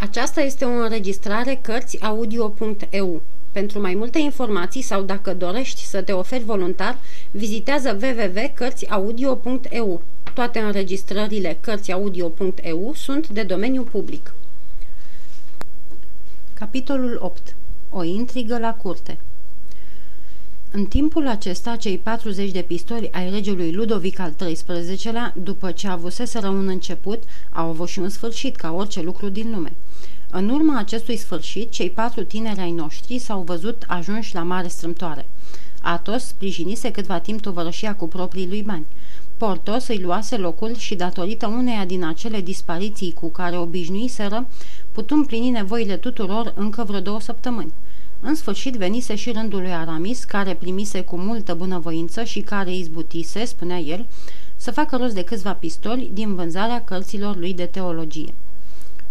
Aceasta este o înregistrare Cărțiaudio.eu. Pentru mai multe informații sau dacă dorești să te oferi voluntar, vizitează www.cărțiaudio.eu. Toate înregistrările Cărțiaudio.eu sunt de domeniu public. Capitolul 8. O intrigă la curte în timpul acesta, cei 40 de pistoli ai regelui Ludovic al XIII-lea, după ce avuseseră un început, au avut și un sfârșit, ca orice lucru din lume. În urma acestui sfârșit, cei patru tineri ai noștri s-au văzut ajunși la mare strâmtoare. Atos sprijinise câtva timp tovărășia cu proprii lui bani. Portos îi luase locul și datorită uneia din acele dispariții cu care obișnuiseră, putu împlini nevoile tuturor încă vreo două săptămâni. În sfârșit venise și rândul lui Aramis, care primise cu multă bunăvoință și care izbutise, spunea el, să facă rost de câțiva pistoli din vânzarea cărților lui de teologie.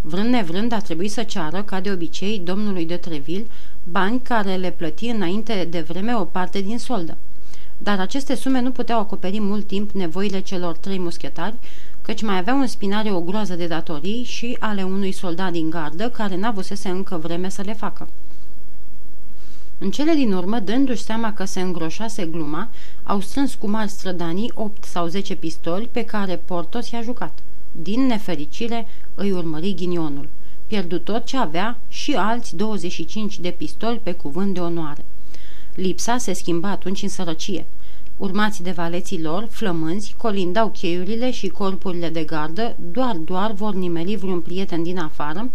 Vrând nevrând a trebuit să ceară, ca de obicei, domnului de Treville, bani care le plăti înainte de vreme o parte din soldă. Dar aceste sume nu puteau acoperi mult timp nevoile celor trei muschetari, căci mai aveau în spinare o groază de datorii și ale unui soldat din gardă care n-avusese încă vreme să le facă. În cele din urmă, dându-și seama că se îngroșase gluma, au strâns cu mari strădanii 8 sau 10 pistoli pe care Portos i-a jucat. Din nefericire, îi urmări ghinionul. Pierdu tot ce avea și alți 25 de pistoli pe cuvânt de onoare. Lipsa se schimba atunci în sărăcie. Urmați de valeții lor, flămânzi, colindau cheiurile și corpurile de gardă, doar, doar vor nimeri vreun prieten din afară,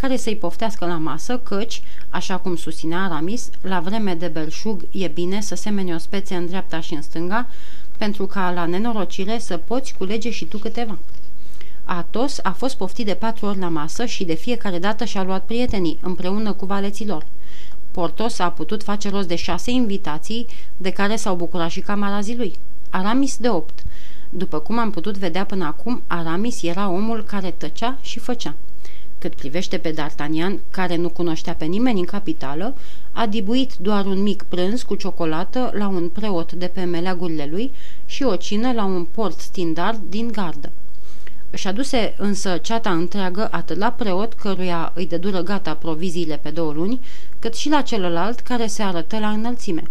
care să-i poftească la masă, căci, așa cum susținea Aramis, la vreme de belșug e bine să semene o speție în dreapta și în stânga, pentru ca la nenorocire să poți culege și tu câteva. Atos a fost poftit de patru ori la masă și de fiecare dată și-a luat prietenii, împreună cu valeților. Portos a putut face rost de șase invitații, de care s-au bucurat și camarazii lui. Aramis de opt. După cum am putut vedea până acum, Aramis era omul care tăcea și făcea. Cât privește pe D'Artagnan, care nu cunoștea pe nimeni în capitală, a dibuit doar un mic prânz cu ciocolată la un preot de pe meleagurile lui și o cină la un port stindard din gardă. Își aduse însă ceata întreagă atât la preot, căruia îi dură gata proviziile pe două luni, cât și la celălalt care se arătă la înălțime.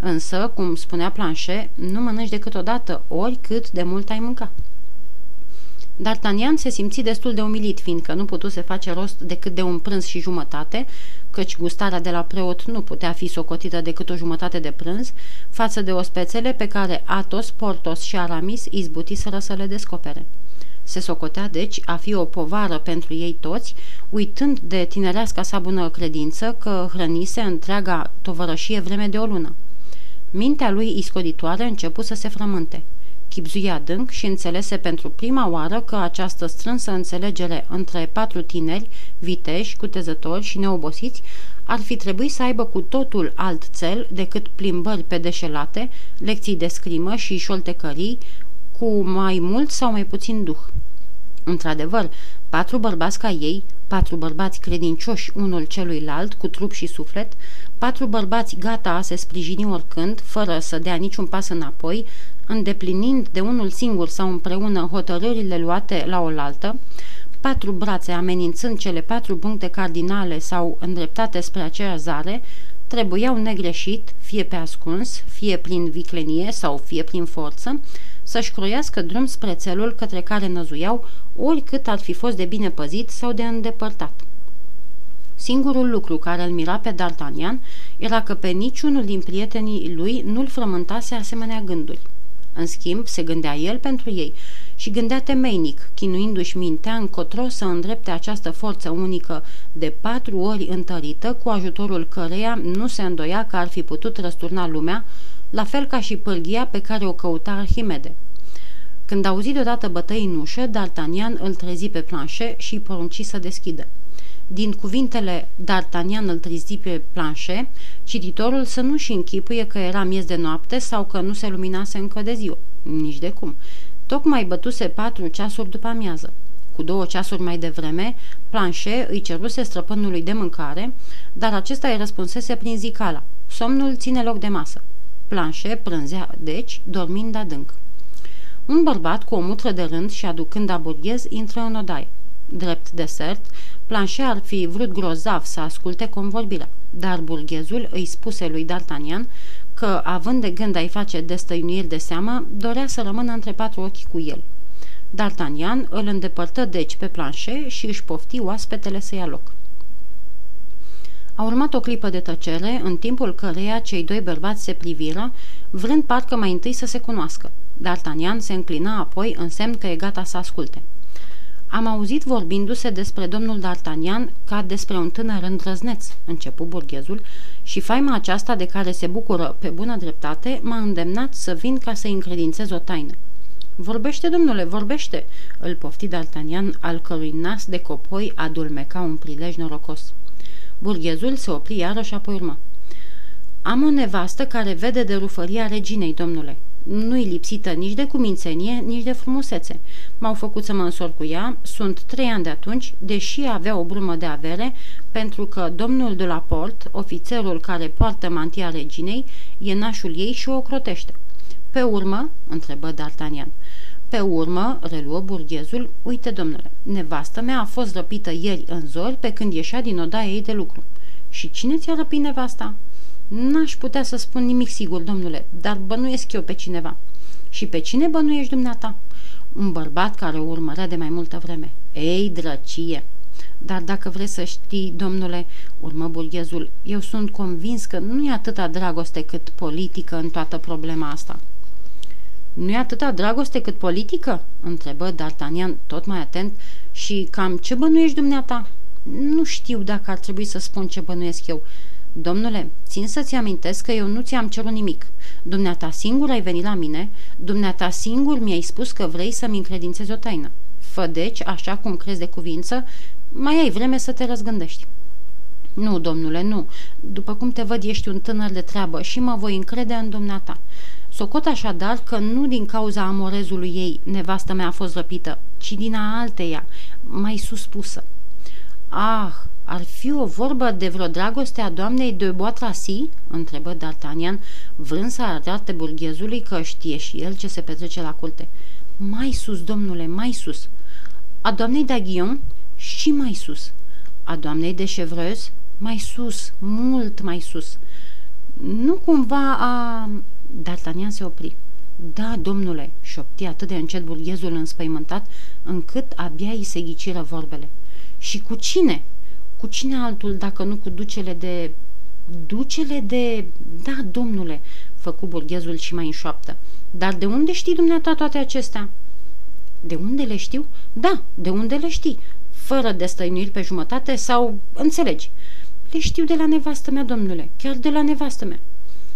Însă, cum spunea Planșe, nu mănânci decât odată, ori cât de mult ai mânca. D'Artagnan se simți destul de umilit, fiindcă nu putuse face rost decât de un prânz și jumătate, căci gustarea de la preot nu putea fi socotită decât o jumătate de prânz, față de ospețele pe care Athos, Portos și Aramis izbutiseră să le descopere. Se socotea, deci, a fi o povară pentru ei toți, uitând de tinereasca sa bună credință că hrănise întreaga tovărășie vreme de o lună. Mintea lui iscoditoare început să se frământe chipzuia adânc și înțelese pentru prima oară că această strânsă înțelegere între patru tineri, viteși, cutezători și neobosiți, ar fi trebuit să aibă cu totul alt cel decât plimbări pe deșelate, lecții de scrimă și șoltecării, cu mai mult sau mai puțin duh. Într-adevăr, patru bărbați ca ei, patru bărbați credincioși unul celuilalt, cu trup și suflet, patru bărbați gata a se sprijini oricând, fără să dea niciun pas înapoi, îndeplinind de unul singur sau împreună hotărârile luate la oaltă, patru brațe amenințând cele patru puncte cardinale sau îndreptate spre aceeași zare, trebuiau negreșit, fie pe ascuns, fie prin viclenie sau fie prin forță, să-și croiască drum spre țelul către care năzuiau, oricât ar fi fost de bine păzit sau de îndepărtat. Singurul lucru care îl mira pe D'Artagnan era că pe niciunul din prietenii lui nu-l frământase asemenea gânduri. În schimb, se gândea el pentru ei și gândea temeinic, chinuindu-și mintea încotro să îndrepte această forță unică de patru ori întărită, cu ajutorul căreia nu se îndoia că ar fi putut răsturna lumea, la fel ca și pârghia pe care o căuta Arhimede. Când auzi deodată bătăi în ușă, D'Artagnan îl trezi pe planșe și îi porunci să deschidă. Din cuvintele D'Artagnan îl trezi pe planșe, cititorul să nu-și închipuie că era miez de noapte sau că nu se luminase încă de ziua. Nici de cum. Tocmai bătuse patru ceasuri după amiază. Cu două ceasuri mai devreme, Planșe îi ceruse străpânului de mâncare, dar acesta îi răspunsese prin zicala. Somnul ține loc de masă. Planșe prânzea, deci, dormind adânc. Un bărbat cu o mutră de rând și aducând aburghez intră în odaie. Drept desert, Planchet ar fi vrut grozav să asculte convorbirea, dar burghezul îi spuse lui D'Artagnan că, având de gând a-i face destăinuiri de seamă, dorea să rămână între patru ochi cu el. D'Artagnan îl îndepărtă deci pe Planchet și își pofti oaspetele să ia loc. A urmat o clipă de tăcere, în timpul căreia cei doi bărbați se priviră, vrând parcă mai întâi să se cunoască. D'Artagnan se înclina apoi în semn că e gata să asculte. Am auzit vorbindu-se despre domnul D'Artagnan ca despre un tânăr îndrăzneț, începu burghezul, și faima aceasta de care se bucură pe bună dreptate m-a îndemnat să vin ca să-i încredințez o taină. Vorbește, domnule, vorbește!" îl pofti D'Artagnan, al cărui nas de copoi adulmeca un prilej norocos. Burghezul se opri iarăși apoi urmă. Am o nevastă care vede de rufăria reginei, domnule. Nu-i lipsită nici de cumințenie, nici de frumusețe. M-au făcut să mă însor cu ea, sunt trei ani de atunci, deși avea o brumă de avere, pentru că domnul de la port, ofițerul care poartă mantia reginei, e nașul ei și o ocrotește. Pe urmă, întrebă D'Artagnan, pe urmă, reluă burghezul, uite, domnule, nevastă mea a fost răpită ieri în zori pe când ieșea din odaia ei de lucru. Și cine ți-a răpit nevasta? N-aș putea să spun nimic sigur, domnule, dar bănuiesc eu pe cineva. Și pe cine bănuiești dumneata? Un bărbat care o urmărea de mai multă vreme. Ei, drăcie! Dar dacă vreți să știi, domnule, urmă burghezul, eu sunt convins că nu e atâta dragoste cât politică în toată problema asta. Nu e atâta dragoste cât politică?" întrebă D'Artagnan tot mai atent și cam ce bănuiești dumneata?" Nu știu dacă ar trebui să spun ce bănuiesc eu. Domnule, țin să-ți amintesc că eu nu ți-am cerut nimic. Dumneata singur ai venit la mine, dumneata singur mi-ai spus că vrei să-mi încredințezi o taină. Fă deci, așa cum crezi de cuvință, mai ai vreme să te răzgândești. Nu, domnule, nu. După cum te văd, ești un tânăr de treabă și mă voi încrede în dumneata. Socot așadar că nu din cauza amorezului ei nevastă mea a fost răpită, ci din a alteia, mai suspusă. Ah, ar fi o vorbă de vreo dragoste a doamnei de Boatrasi? întrebă D'Artagnan, vrând să arate burghezului că știe și el ce se petrece la curte. Mai sus, domnule, mai sus. A doamnei d'Aguillon? Și mai sus. A doamnei de Chevreuse? Mai sus, mult mai sus. Nu cumva a... D'Artagnan se opri. Da, domnule, șopti atât de încet burghezul înspăimântat, încât abia îi se ghiciră vorbele. Și cu cine? Cu cine altul dacă nu cu ducele de... Ducele de... Da, domnule, făcu burghezul și mai înșoaptă. Dar de unde știi dumneata toate acestea? De unde le știu? Da, de unde le știi? Fără destăinuiri pe jumătate sau... Înțelegi? Le știu de la nevastă mea, domnule, chiar de la nevastă mea.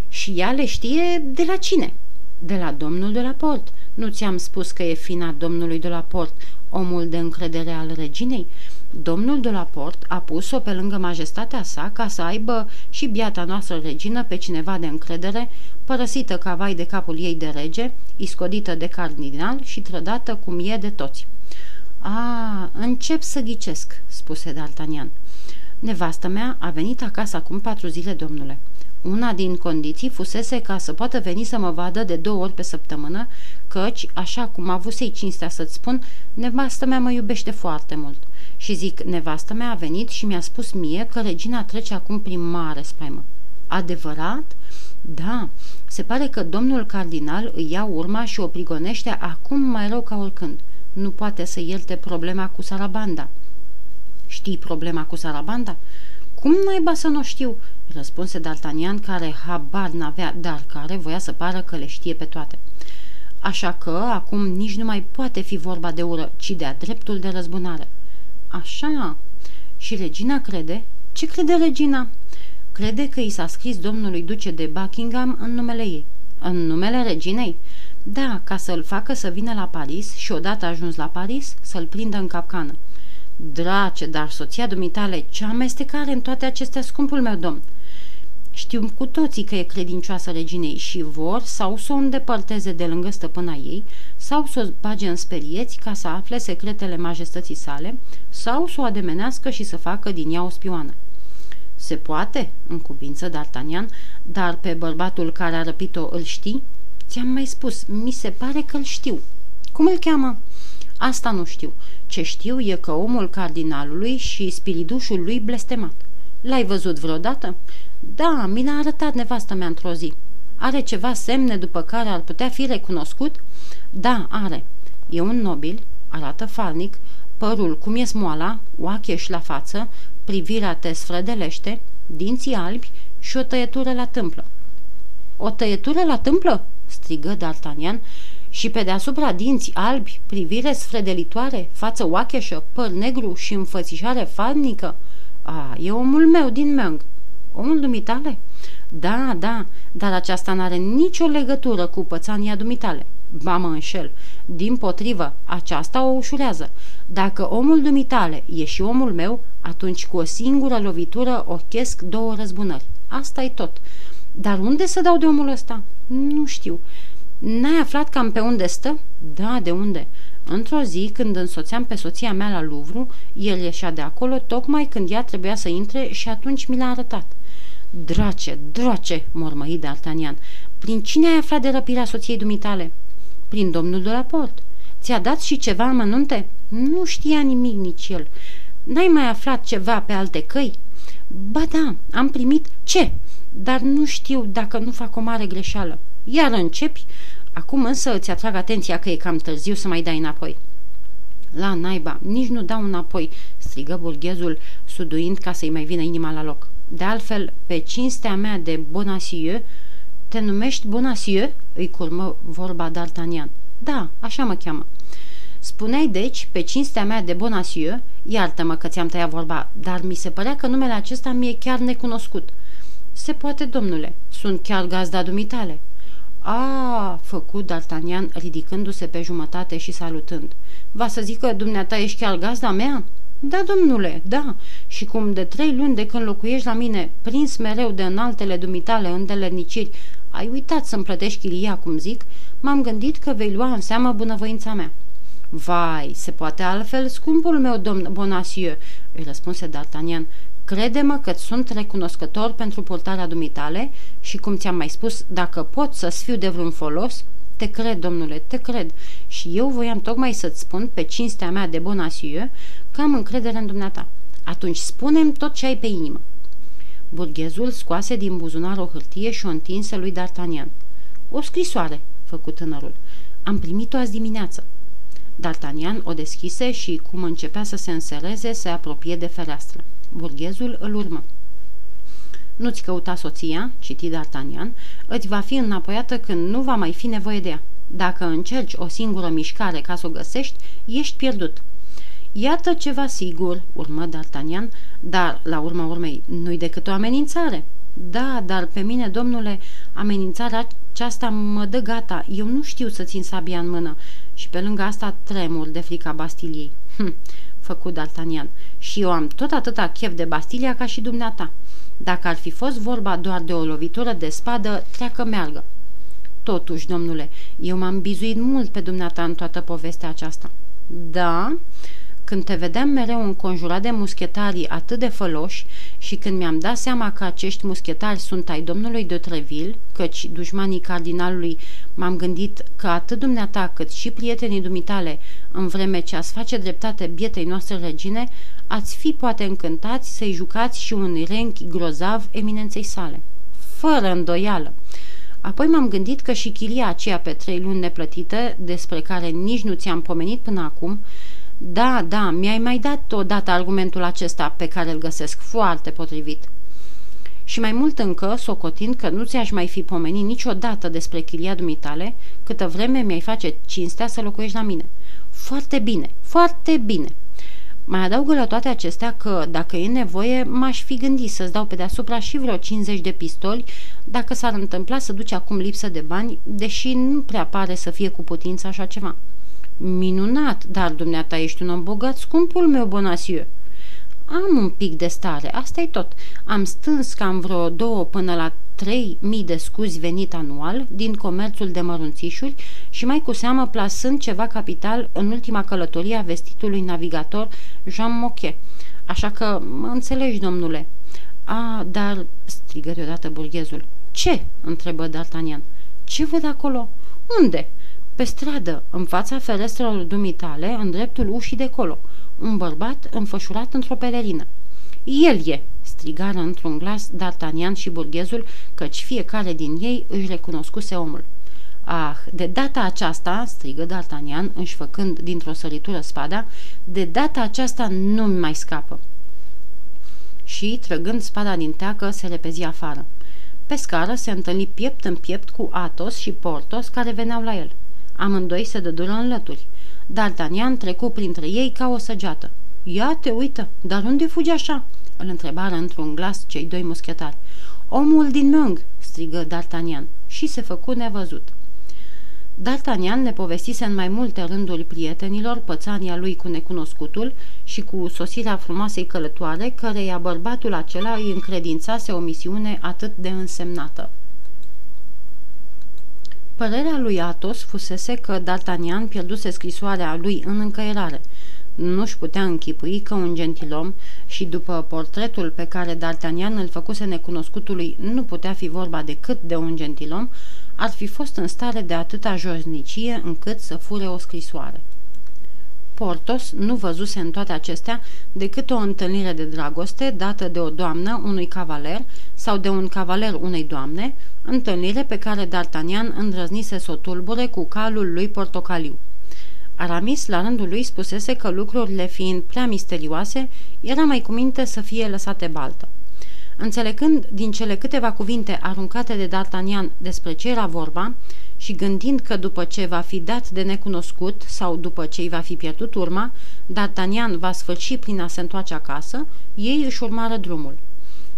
Și ea le știe de la cine? De la domnul de la port. Nu ți-am spus că e fina domnului de la port, omul de încredere al reginei? Domnul de la port a pus-o pe lângă majestatea sa ca să aibă și biata noastră regină pe cineva de încredere, părăsită ca vai de capul ei de rege, iscodită de cardinal și trădată cum e de toți. A, încep să ghicesc," spuse D'Artagnan. Nevastă mea a venit acasă acum patru zile, domnule. Una din condiții fusese ca să poată veni să mă vadă de două ori pe săptămână, căci, așa cum a avut să-i cinstea să-ți spun, nevastă mea mă iubește foarte mult. Și zic, nevastă mea a venit și mi-a spus mie că regina trece acum prin mare spaimă. Adevărat? Da, se pare că domnul cardinal îi ia urma și o prigonește acum mai rău ca oricând. Nu poate să ierte problema cu Sarabanda. Știi problema cu Sarabanda? Cum naiba să nu știu?" răspunse D'Artagnan, care habar n-avea, dar care voia să pară că le știe pe toate. Așa că acum nici nu mai poate fi vorba de ură, ci de-a dreptul de răzbunare. Așa. Și regina crede? Ce crede regina? Crede că i s-a scris domnului duce de Buckingham în numele ei. În numele reginei? Da, ca să-l facă să vină la Paris și odată ajuns la Paris să-l prindă în capcană. Drace, dar soția dumitale, ce amestecare în toate acestea, scumpul meu domn! Știu cu toții că e credincioasă reginei și vor sau să o îndepărteze de lângă stăpâna ei, sau să o bage în sperieți ca să afle secretele majestății sale, sau să o ademenească și să facă din ea o spioană. Se poate, în cuvință D'Artagnan, dar pe bărbatul care a răpit-o îl știi? Ți-am mai spus, mi se pare că îl știu. Cum îl cheamă? Asta nu știu. Ce știu e că omul cardinalului și spiridușul lui blestemat. L-ai văzut vreodată? Da, mi l-a arătat nevastă mea într-o zi. Are ceva semne după care ar putea fi recunoscut? Da, are. E un nobil, arată falnic, părul cum e smoala, oacheș la față, privirea te sfrădelește, dinții albi și o tăietură la tâmplă. O tăietură la tâmplă?" strigă D'Artagnan și pe deasupra dinți albi, privire sfredelitoare, față oacheșă, păr negru și înfățișare falnică. A, e omul meu din Meung. Omul dumitale? Da, da, dar aceasta n-are nicio legătură cu pățania dumitale. Ba mă înșel. Din potrivă, aceasta o ușurează. Dacă omul dumitale e și omul meu, atunci cu o singură lovitură ochesc două răzbunări. asta e tot. Dar unde să dau de omul ăsta? Nu știu. N-ai aflat cam pe unde stă? Da, de unde? Într-o zi, când însoțeam pe soția mea la Louvre, el ieșea de acolo tocmai când ea trebuia să intre și atunci mi l-a arătat. Drace, drace, mormăi D'Artagnan, prin cine ai aflat de răpirea soției dumitale? Prin domnul de la port. Ți-a dat și ceva amănunte? Nu știa nimic nici el. N-ai mai aflat ceva pe alte căi? Ba da, am primit ce? Dar nu știu dacă nu fac o mare greșeală. Iar începi? Acum însă îți atrag atenția că e cam târziu să mai dai înapoi. La naiba, nici nu dau înapoi, strigă burghezul, suduind ca să-i mai vină inima la loc. De altfel, pe cinstea mea de Bonacieux, te numești Bonacieux? îi curmă vorba D'Artagnan. Da, așa mă cheamă. Spuneai deci, pe cinstea mea de Bonacieux, iartă-mă că ți-am tăiat vorba, dar mi se părea că numele acesta mi-e chiar necunoscut. Se poate, domnule, sunt chiar gazda dumitale. A, făcut D'Artagnan ridicându-se pe jumătate și salutând. Va să zic că dumneata ești chiar gazda mea?" Da, domnule, da. Și cum de trei luni de când locuiești la mine, prins mereu de înaltele dumitale îndelerniciri, ai uitat să-mi plătești chilia, cum zic, m-am gândit că vei lua în seamă bunăvoința mea." Vai, se poate altfel, scumpul meu domn Bonacieux, îi răspunse D'Artagnan, Crede-mă că sunt recunoscător pentru purtarea dumitale și, cum ți-am mai spus, dacă pot să-ți fiu de vreun folos, te cred, domnule, te cred. Și eu voiam tocmai să-ți spun, pe cinstea mea de Bonacieux, că am încredere în dumneata. Atunci spunem tot ce ai pe inimă. Burghezul scoase din buzunar o hârtie și o întinse lui D'Artagnan. O scrisoare, făcut tânărul. Am primit-o azi dimineață. D'Artagnan o deschise și, cum începea să se însereze, se apropie de fereastră. Burghezul îl urmă. Nu-ți căuta soția, citi D'Artagnan, îți va fi înapoiată când nu va mai fi nevoie de ea. Dacă încerci o singură mișcare ca să o găsești, ești pierdut. Iată ceva sigur, urmă D'Artagnan, dar, la urma urmei, nu-i decât o amenințare. Da, dar pe mine, domnule, amenințarea aceasta mă dă gata. Eu nu știu să țin sabia în mână și pe lângă asta tremur de frica Bastiliei. Hm, făcut D'Artagnan. Și eu am tot atâta chef de Bastilia ca și dumneata. Dacă ar fi fost vorba doar de o lovitură de spadă, treacă meargă. Totuși, domnule, eu m-am bizuit mult pe dumneata în toată povestea aceasta. Da? Când te vedeam mereu înconjurat de muschetarii atât de făloși și când mi-am dat seama că acești muschetari sunt ai domnului de Treville, căci dușmanii cardinalului, m-am gândit că atât dumneata cât și prietenii dumitale, în vreme ce ați face dreptate bietei noastre regine, ați fi poate încântați să-i jucați și un renchi grozav eminenței sale. Fără îndoială! Apoi m-am gândit că și chilia aceea pe trei luni neplătită, despre care nici nu ți-am pomenit până acum, da, da, mi-ai mai dat odată argumentul acesta pe care îl găsesc foarte potrivit. Și mai mult încă, socotind că nu ți-aș mai fi pomenit niciodată despre chilia dumitale, câtă vreme mi-ai face cinstea să locuiești la mine. Foarte bine, foarte bine. Mai adaugă la toate acestea că, dacă e nevoie, m-aș fi gândit să-ți dau pe deasupra și vreo 50 de pistoli, dacă s-ar întâmpla să duci acum lipsă de bani, deși nu prea pare să fie cu putință așa ceva. Minunat, dar dumneata ești un om bogat, scumpul meu, Bonacieux. Am un pic de stare, asta e tot. Am stâns cam vreo două până la trei mii de scuzi venit anual din comerțul de mărunțișuri și mai cu seamă plasând ceva capital în ultima călătorie a vestitului navigator Jean Mochet. Așa că mă înțelegi, domnule. A, dar, strigă deodată burghezul. Ce? întrebă D'Artagnan. Ce văd acolo? Unde? Pe stradă, în fața ferestrelor dumitale, în dreptul ușii de colo, un bărbat înfășurat într-o pelerină. El e!" strigară într-un glas D'Artagnan și burghezul, căci fiecare din ei își recunoscuse omul. Ah, de data aceasta, strigă D'Artagnan, înșfăcând dintr-o săritură spada, de data aceasta nu-mi mai scapă. Și, trăgând spada din teacă, se repezi afară. Pe scară se întâlni piept în piept cu Atos și Portos care veneau la el. Amândoi se dădură în lături. D'Artagnan trecu printre ei ca o săgeată. Ia te uită, dar unde fugi așa?" îl întrebară într-un glas cei doi muschetari. Omul din Meung!" strigă D'Artagnan și se făcu nevăzut. D'Artagnan le povestise în mai multe rânduri prietenilor pățania lui cu necunoscutul și cu sosirea frumoasei călătoare, căreia bărbatul acela îi încredințase o misiune atât de însemnată. Părerea lui Atos fusese că D'Artagnan pierduse scrisoarea lui în încăierare. Nu-și putea închipui că un gentilom și după portretul pe care D'Artagnan îl făcuse necunoscutului nu putea fi vorba decât de un gentilom, ar fi fost în stare de atâta josnicie încât să fure o scrisoare. Portos nu văzuse în toate acestea decât o întâlnire de dragoste dată de o doamnă unui cavaler sau de un cavaler unei doamne, întâlnire pe care D'Artagnan îndrăznise să o tulbure cu calul lui portocaliu. Aramis, la rândul lui, spusese că lucrurile fiind prea misterioase, era mai cuminte să fie lăsate baltă. Înțelegând din cele câteva cuvinte aruncate de D'Artagnan despre ce era vorba și gândind că după ce va fi dat de necunoscut sau după ce îi va fi pierdut urma, D'Artagnan va sfârși prin a se întoarce acasă, ei își urmară drumul.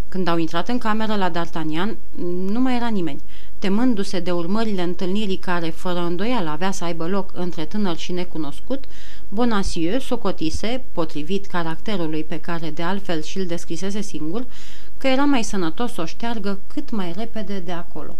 Când au intrat în cameră la D'Artagnan, nu mai era nimeni. Temându-se de urmările întâlnirii care, fără îndoială, avea să aibă loc între tânăr și necunoscut, Bonacieux socotise, potrivit caracterului pe care de altfel și-l descrisese singur, că era mai sănătos să o șteargă cât mai repede de acolo.